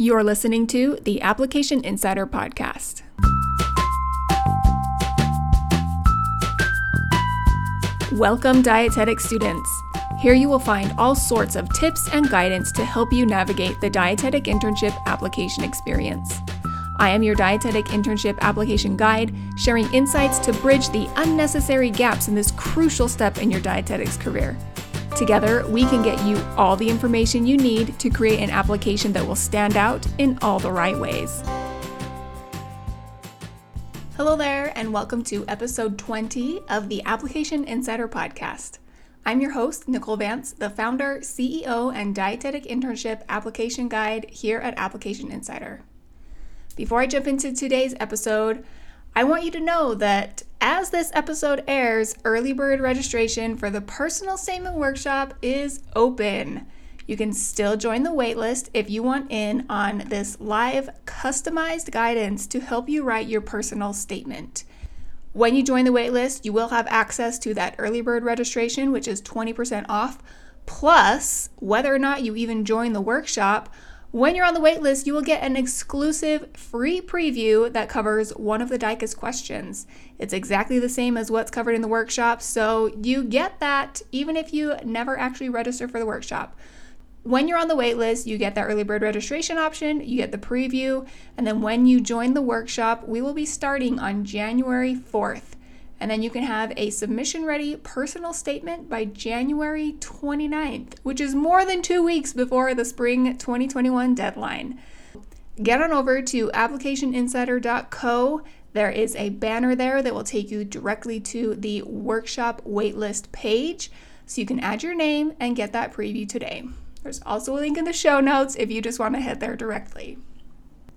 You're listening to the Application Insider Podcast. Welcome, dietetic students. Here you will find all sorts of tips and guidance to help you navigate the dietetic internship application experience. I am your dietetic internship application guide, sharing insights to bridge the unnecessary gaps in this crucial step in your dietetics career. Together, we can get you all the information you need to create an application that will stand out in all the right ways. Hello there, and welcome to episode 20 of the Application Insider Podcast. I'm your host, Nicole Vance, the founder, CEO, and dietetic internship application guide here at Application Insider. Before I jump into today's episode, I want you to know that as this episode airs, early bird registration for the personal statement workshop is open. You can still join the waitlist if you want in on this live customized guidance to help you write your personal statement. When you join the waitlist, you will have access to that early bird registration, which is 20% off. Plus, whether or not you even join the workshop, when you're on the waitlist, you will get an exclusive free preview that covers one of the DICAS questions. It's exactly the same as what's covered in the workshop, so you get that even if you never actually register for the workshop. When you're on the waitlist, you get that early bird registration option, you get the preview, and then when you join the workshop, we will be starting on January 4th. And then you can have a submission ready personal statement by January 29th, which is more than two weeks before the spring 2021 deadline. Get on over to applicationinsider.co. There is a banner there that will take you directly to the workshop waitlist page so you can add your name and get that preview today. There's also a link in the show notes if you just want to head there directly.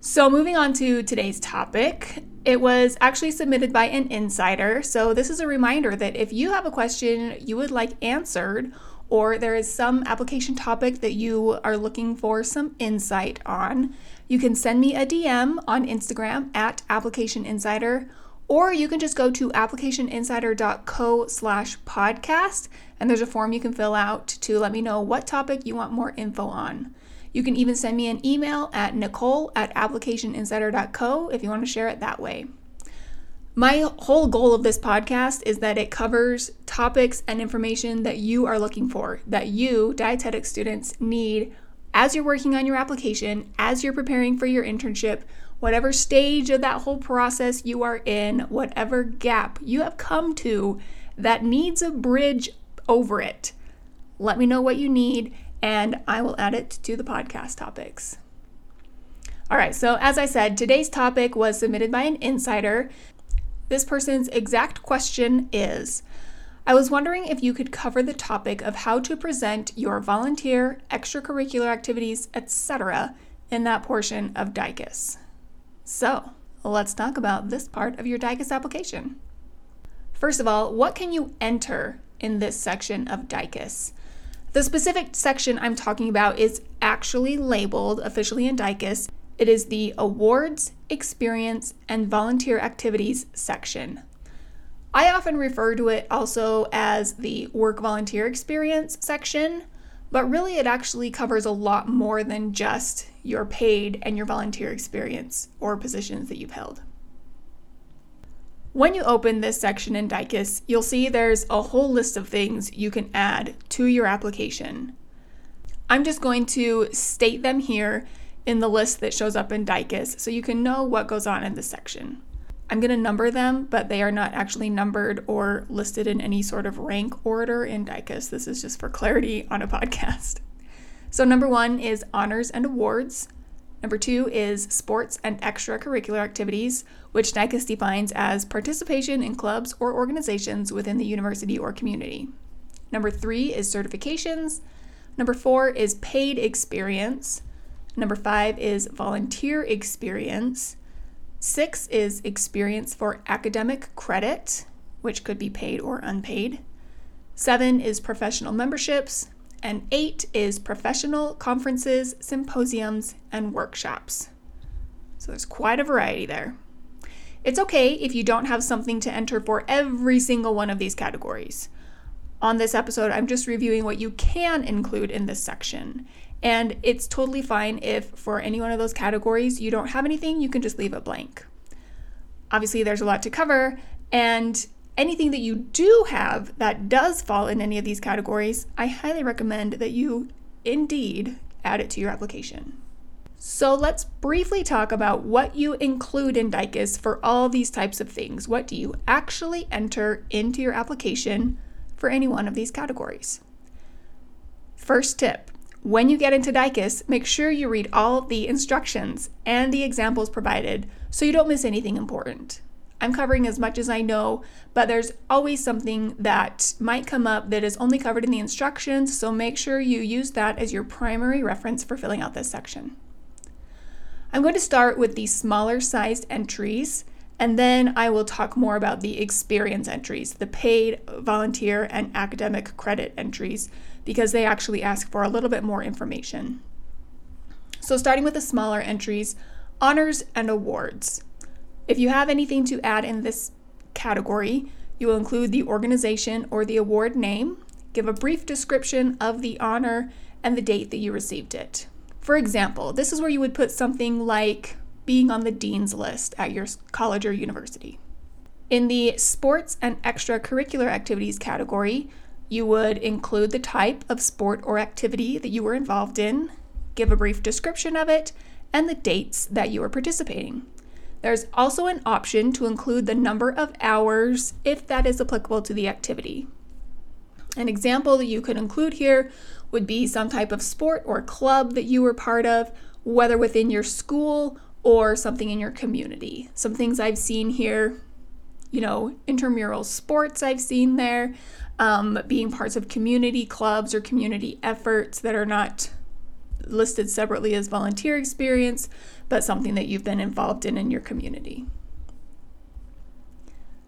So, moving on to today's topic, it was actually submitted by an insider. So, this is a reminder that if you have a question you would like answered, or there is some application topic that you are looking for some insight on, you can send me a DM on Instagram at Application Insider, or you can just go to applicationinsider.co slash podcast, and there's a form you can fill out to let me know what topic you want more info on. You can even send me an email at nicole at applicationinsider.co if you want to share it that way. My whole goal of this podcast is that it covers topics and information that you are looking for, that you, dietetic students, need as you're working on your application, as you're preparing for your internship, whatever stage of that whole process you are in, whatever gap you have come to that needs a bridge over it. Let me know what you need and I will add it to the podcast topics. All right, so as I said, today's topic was submitted by an insider. This person's exact question is I was wondering if you could cover the topic of how to present your volunteer, extracurricular activities, etc., in that portion of DICAS. So, let's talk about this part of your DICAS application. First of all, what can you enter in this section of DICAS? The specific section I'm talking about is actually labeled officially in DICAS. It is the Awards, Experience, and Volunteer Activities section. I often refer to it also as the Work Volunteer Experience section, but really it actually covers a lot more than just your paid and your volunteer experience or positions that you've held. When you open this section in DICAS, you'll see there's a whole list of things you can add to your application. I'm just going to state them here in the list that shows up in DICAS so you can know what goes on in this section. I'm going to number them, but they are not actually numbered or listed in any sort of rank order in DICAS. This is just for clarity on a podcast. So, number one is honors and awards. Number two is sports and extracurricular activities, which DICAS defines as participation in clubs or organizations within the university or community. Number three is certifications. Number four is paid experience. Number five is volunteer experience. Six is experience for academic credit, which could be paid or unpaid. Seven is professional memberships and eight is professional conferences, symposiums, and workshops. So there's quite a variety there. It's okay if you don't have something to enter for every single one of these categories. On this episode, I'm just reviewing what you can include in this section. And it's totally fine if for any one of those categories you don't have anything, you can just leave it blank. Obviously, there's a lot to cover, and anything that you do have that does fall in any of these categories, I highly recommend that you indeed add it to your application. So let's briefly talk about what you include in DICAS for all these types of things. What do you actually enter into your application for any one of these categories? First tip when you get into DICAS, make sure you read all the instructions and the examples provided so you don't miss anything important. I'm covering as much as I know, but there's always something that might come up that is only covered in the instructions, so make sure you use that as your primary reference for filling out this section. I'm going to start with the smaller sized entries, and then I will talk more about the experience entries, the paid, volunteer, and academic credit entries, because they actually ask for a little bit more information. So, starting with the smaller entries, honors and awards. If you have anything to add in this category, you will include the organization or the award name, give a brief description of the honor, and the date that you received it. For example, this is where you would put something like being on the dean's list at your college or university. In the sports and extracurricular activities category, you would include the type of sport or activity that you were involved in, give a brief description of it, and the dates that you were participating. There's also an option to include the number of hours if that is applicable to the activity. An example that you could include here would be some type of sport or club that you were part of, whether within your school or something in your community. Some things I've seen here, you know, intramural sports I've seen there, um, being parts of community clubs or community efforts that are not listed separately as volunteer experience, but something that you've been involved in in your community.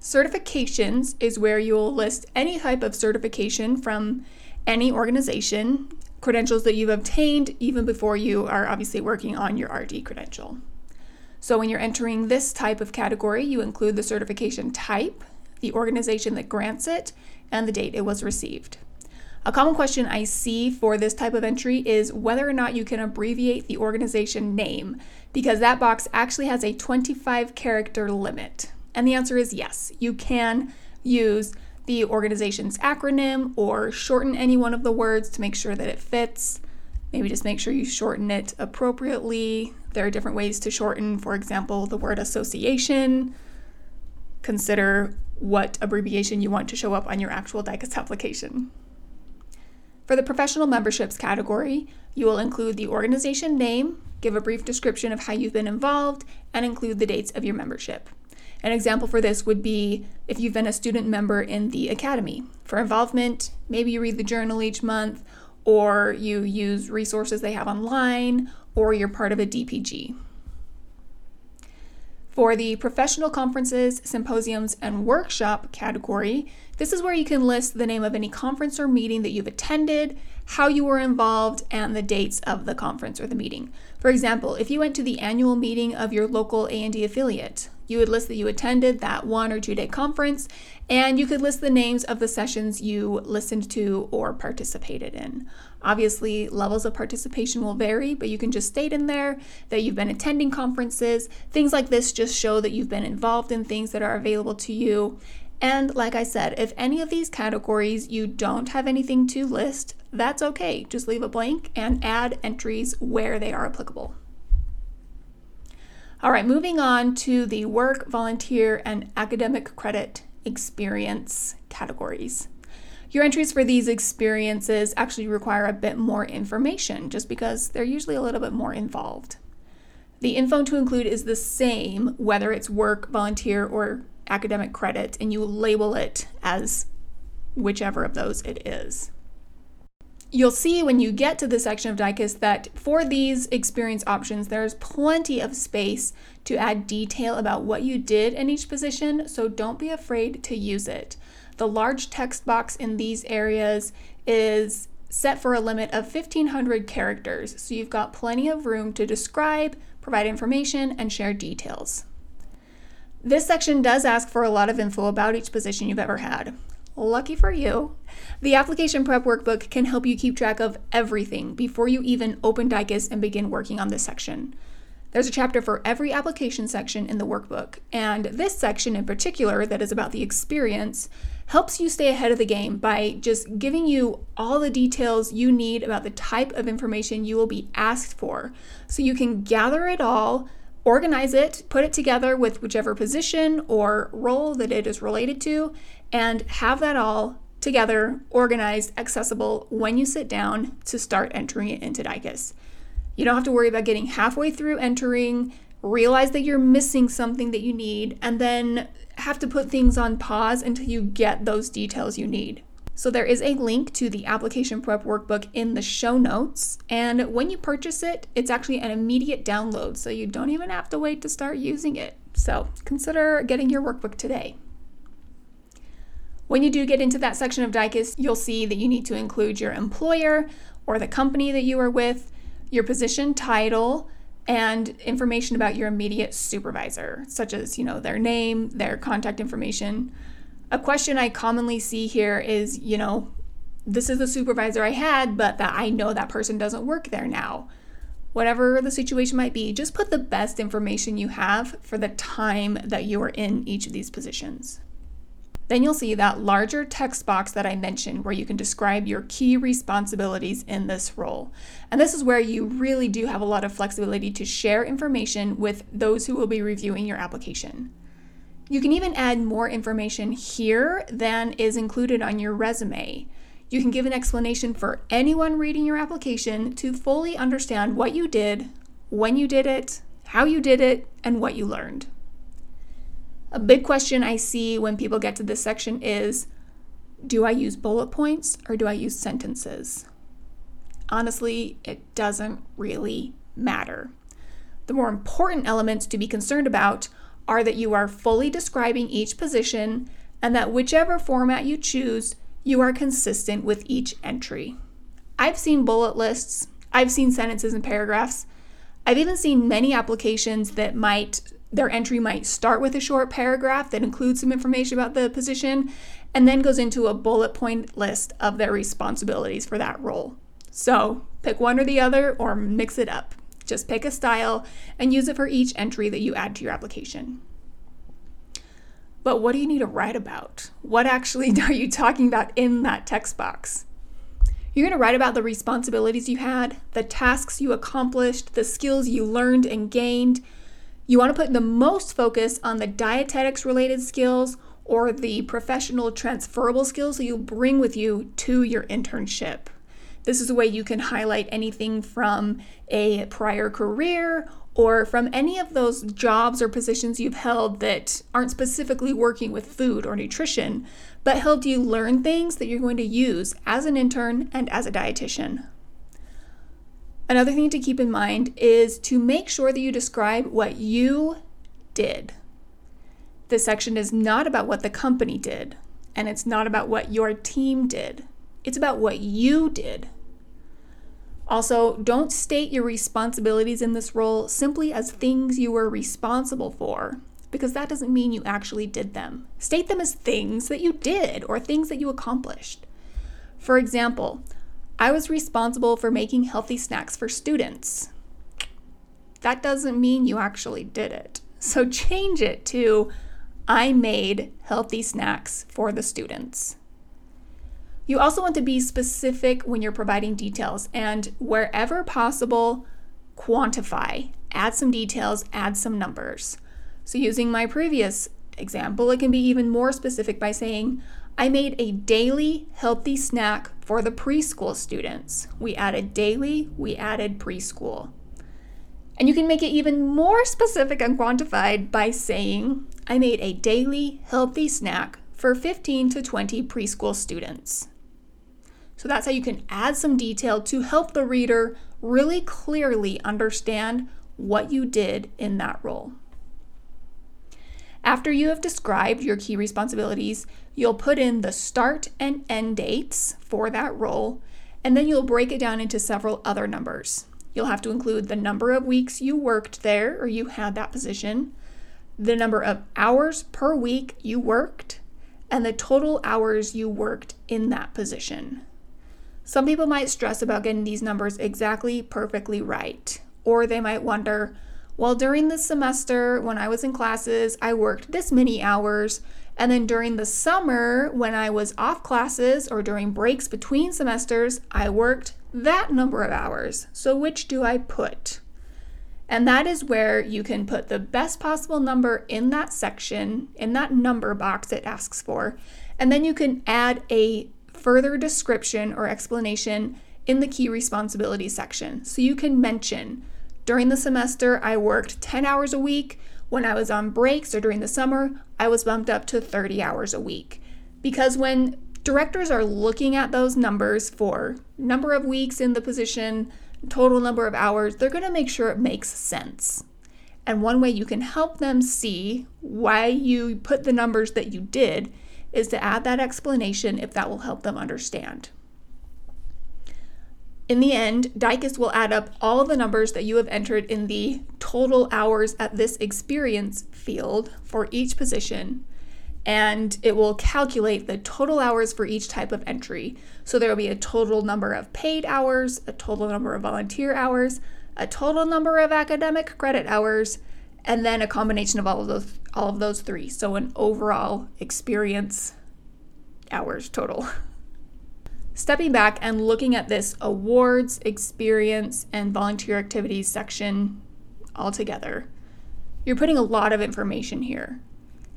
Certifications is where you'll list any type of certification from any organization, credentials that you've obtained even before you are obviously working on your RD credential. So, when you're entering this type of category, you include the certification type, the organization that grants it, and the date it was received. A common question I see for this type of entry is whether or not you can abbreviate the organization name, because that box actually has a 25 character limit. And the answer is yes, you can use the organization's acronym or shorten any one of the words to make sure that it fits. Maybe just make sure you shorten it appropriately. There are different ways to shorten, for example, the word association. Consider what abbreviation you want to show up on your actual DICAS application. For the professional memberships category, you will include the organization name, give a brief description of how you've been involved, and include the dates of your membership. An example for this would be if you've been a student member in the academy. For involvement, maybe you read the journal each month, or you use resources they have online, or you're part of a DPG. For the professional conferences, symposiums, and workshop category, this is where you can list the name of any conference or meeting that you've attended, how you were involved, and the dates of the conference or the meeting. For example, if you went to the annual meeting of your local A&D affiliate, you would list that you attended that one or two day conference, and you could list the names of the sessions you listened to or participated in. Obviously, levels of participation will vary, but you can just state in there that you've been attending conferences. Things like this just show that you've been involved in things that are available to you. And like I said, if any of these categories you don't have anything to list, that's okay. Just leave a blank and add entries where they are applicable. All right, moving on to the work, volunteer, and academic credit experience categories. Your entries for these experiences actually require a bit more information just because they're usually a little bit more involved. The info to include is the same whether it's work, volunteer, or academic credit, and you label it as whichever of those it is. You'll see when you get to the section of DICAS that for these experience options, there's plenty of space to add detail about what you did in each position, so don't be afraid to use it. The large text box in these areas is set for a limit of 1500 characters, so you've got plenty of room to describe, provide information, and share details. This section does ask for a lot of info about each position you've ever had. lucky for you, the application prep workbook can help you keep track of everything before you even open DICAS and begin working on this section. There's a chapter for every application section in the workbook, and this section in particular, that is about the experience, helps you stay ahead of the game by just giving you all the details you need about the type of information you will be asked for. So you can gather it all, organize it, put it together with whichever position or role that it is related to, and have that all together, organized, accessible when you sit down to start entering it into DICAS. You don't have to worry about getting halfway through entering, realize that you're missing something that you need, and then have to put things on pause until you get those details you need. So, there is a link to the application prep workbook in the show notes. And when you purchase it, it's actually an immediate download, so you don't even have to wait to start using it. So, consider getting your workbook today. When you do get into that section of DICAS, you'll see that you need to include your employer or the company that you are with, your position title, and information about your immediate supervisor, such as, you know, their name, their contact information. A question I commonly see here is, you know, this is the supervisor I had, but that I know that person doesn't work there now. Whatever the situation might be, just put the best information you have for the time that you are in each of these positions. Then you'll see that larger text box that I mentioned where you can describe your key responsibilities in this role. And this is where you really do have a lot of flexibility to share information with those who will be reviewing your application. You can even add more information here than is included on your resume. You can give an explanation for anyone reading your application to fully understand what you did, when you did it, how you did it, and what you learned. A big question I see when people get to this section is do I use bullet points or do I use sentences? Honestly, it doesn't really matter. The more important elements to be concerned about are that you are fully describing each position and that whichever format you choose, you are consistent with each entry. I've seen bullet lists, I've seen sentences and paragraphs. I've even seen many applications that might their entry might start with a short paragraph that includes some information about the position and then goes into a bullet point list of their responsibilities for that role. So pick one or the other or mix it up. Just pick a style and use it for each entry that you add to your application. But what do you need to write about? What actually are you talking about in that text box? You're going to write about the responsibilities you had, the tasks you accomplished, the skills you learned and gained, you want to put the most focus on the dietetics related skills or the professional transferable skills that you bring with you to your internship. This is a way you can highlight anything from a prior career or from any of those jobs or positions you've held that aren't specifically working with food or nutrition, but helped you learn things that you're going to use as an intern and as a dietitian. Another thing to keep in mind is to make sure that you describe what you did. This section is not about what the company did, and it's not about what your team did. It's about what you did. Also, don't state your responsibilities in this role simply as things you were responsible for, because that doesn't mean you actually did them. State them as things that you did or things that you accomplished. For example, I was responsible for making healthy snacks for students. That doesn't mean you actually did it. So change it to I made healthy snacks for the students. You also want to be specific when you're providing details and wherever possible, quantify. Add some details, add some numbers. So, using my previous example, it can be even more specific by saying, I made a daily healthy snack for the preschool students. We added daily, we added preschool. And you can make it even more specific and quantified by saying, I made a daily healthy snack for 15 to 20 preschool students. So that's how you can add some detail to help the reader really clearly understand what you did in that role. After you have described your key responsibilities, you'll put in the start and end dates for that role, and then you'll break it down into several other numbers. You'll have to include the number of weeks you worked there or you had that position, the number of hours per week you worked, and the total hours you worked in that position. Some people might stress about getting these numbers exactly perfectly right, or they might wonder, well, during the semester when I was in classes, I worked this many hours, and then during the summer when I was off classes or during breaks between semesters, I worked that number of hours. So, which do I put? And that is where you can put the best possible number in that section, in that number box it asks for. And then you can add a further description or explanation in the key responsibilities section. So you can mention during the semester, I worked 10 hours a week. When I was on breaks or during the summer, I was bumped up to 30 hours a week. Because when directors are looking at those numbers for number of weeks in the position, total number of hours, they're going to make sure it makes sense. And one way you can help them see why you put the numbers that you did is to add that explanation if that will help them understand. In the end, DICAS will add up all the numbers that you have entered in the total hours at this experience field for each position and it will calculate the total hours for each type of entry. So there will be a total number of paid hours, a total number of volunteer hours, a total number of academic credit hours, and then a combination of all of those all of those three. So an overall experience hours total. Stepping back and looking at this awards, experience, and volunteer activities section all together, you're putting a lot of information here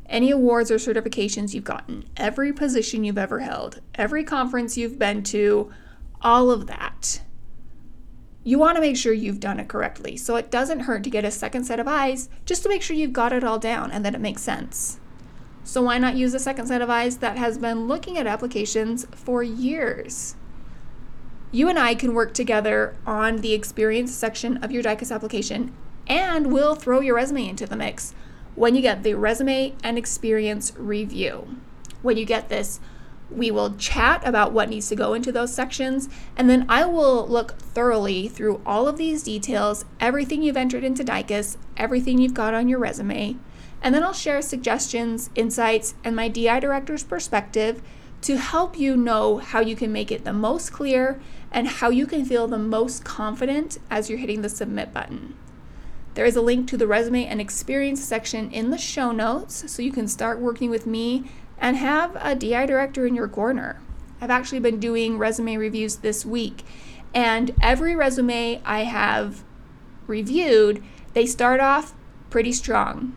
any awards or certifications you've gotten, every position you've ever held, every conference you've been to, all of that. You want to make sure you've done it correctly. So it doesn't hurt to get a second set of eyes just to make sure you've got it all down and that it makes sense. So why not use a second set of eyes that has been looking at applications for years? You and I can work together on the experience section of your DICAS application and we'll throw your resume into the mix when you get the resume and experience review. When you get this, we will chat about what needs to go into those sections, and then I will look thoroughly through all of these details, everything you've entered into DICAS, everything you've got on your resume, and then I'll share suggestions, insights, and my DI director's perspective to help you know how you can make it the most clear and how you can feel the most confident as you're hitting the submit button. There is a link to the resume and experience section in the show notes so you can start working with me and have a DI director in your corner. I've actually been doing resume reviews this week, and every resume I have reviewed, they start off pretty strong.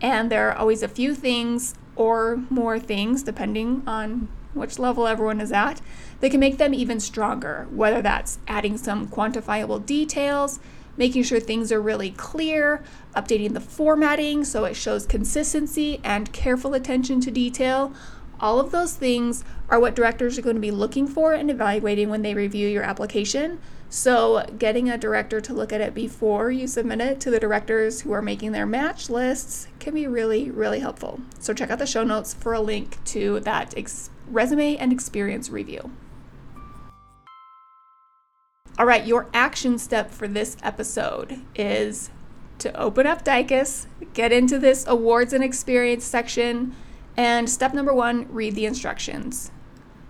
And there are always a few things or more things, depending on which level everyone is at, that can make them even stronger, whether that's adding some quantifiable details making sure things are really clear, updating the formatting so it shows consistency and careful attention to detail. All of those things are what directors are going to be looking for and evaluating when they review your application. So, getting a director to look at it before you submit it to the directors who are making their match lists can be really, really helpful. So, check out the show notes for a link to that ex- resume and experience review. All right, your action step for this episode is to open up DICAS, get into this awards and experience section, and step number one, read the instructions.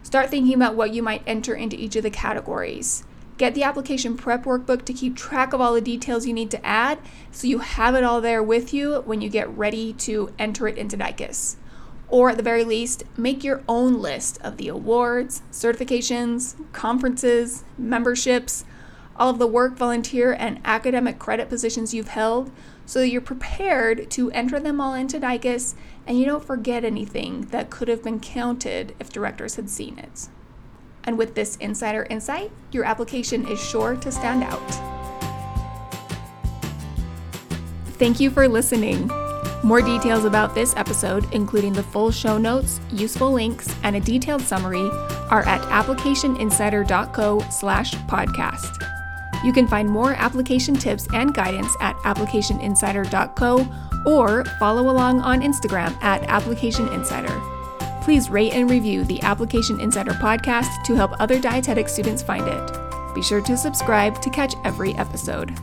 Start thinking about what you might enter into each of the categories. Get the application prep workbook to keep track of all the details you need to add so you have it all there with you when you get ready to enter it into DICAS. Or at the very least, make your own list of the awards, certifications, conferences, memberships, all of the work, volunteer, and academic credit positions you've held so you're prepared to enter them all into DICAS and you don't forget anything that could have been counted if directors had seen it. And with this insider insight, your application is sure to stand out. Thank you for listening. More details about this episode, including the full show notes, useful links, and a detailed summary, are at applicationinsider.co slash podcast. You can find more application tips and guidance at applicationinsider.co or follow along on Instagram at applicationinsider. Please rate and review the Application Insider podcast to help other dietetic students find it. Be sure to subscribe to catch every episode.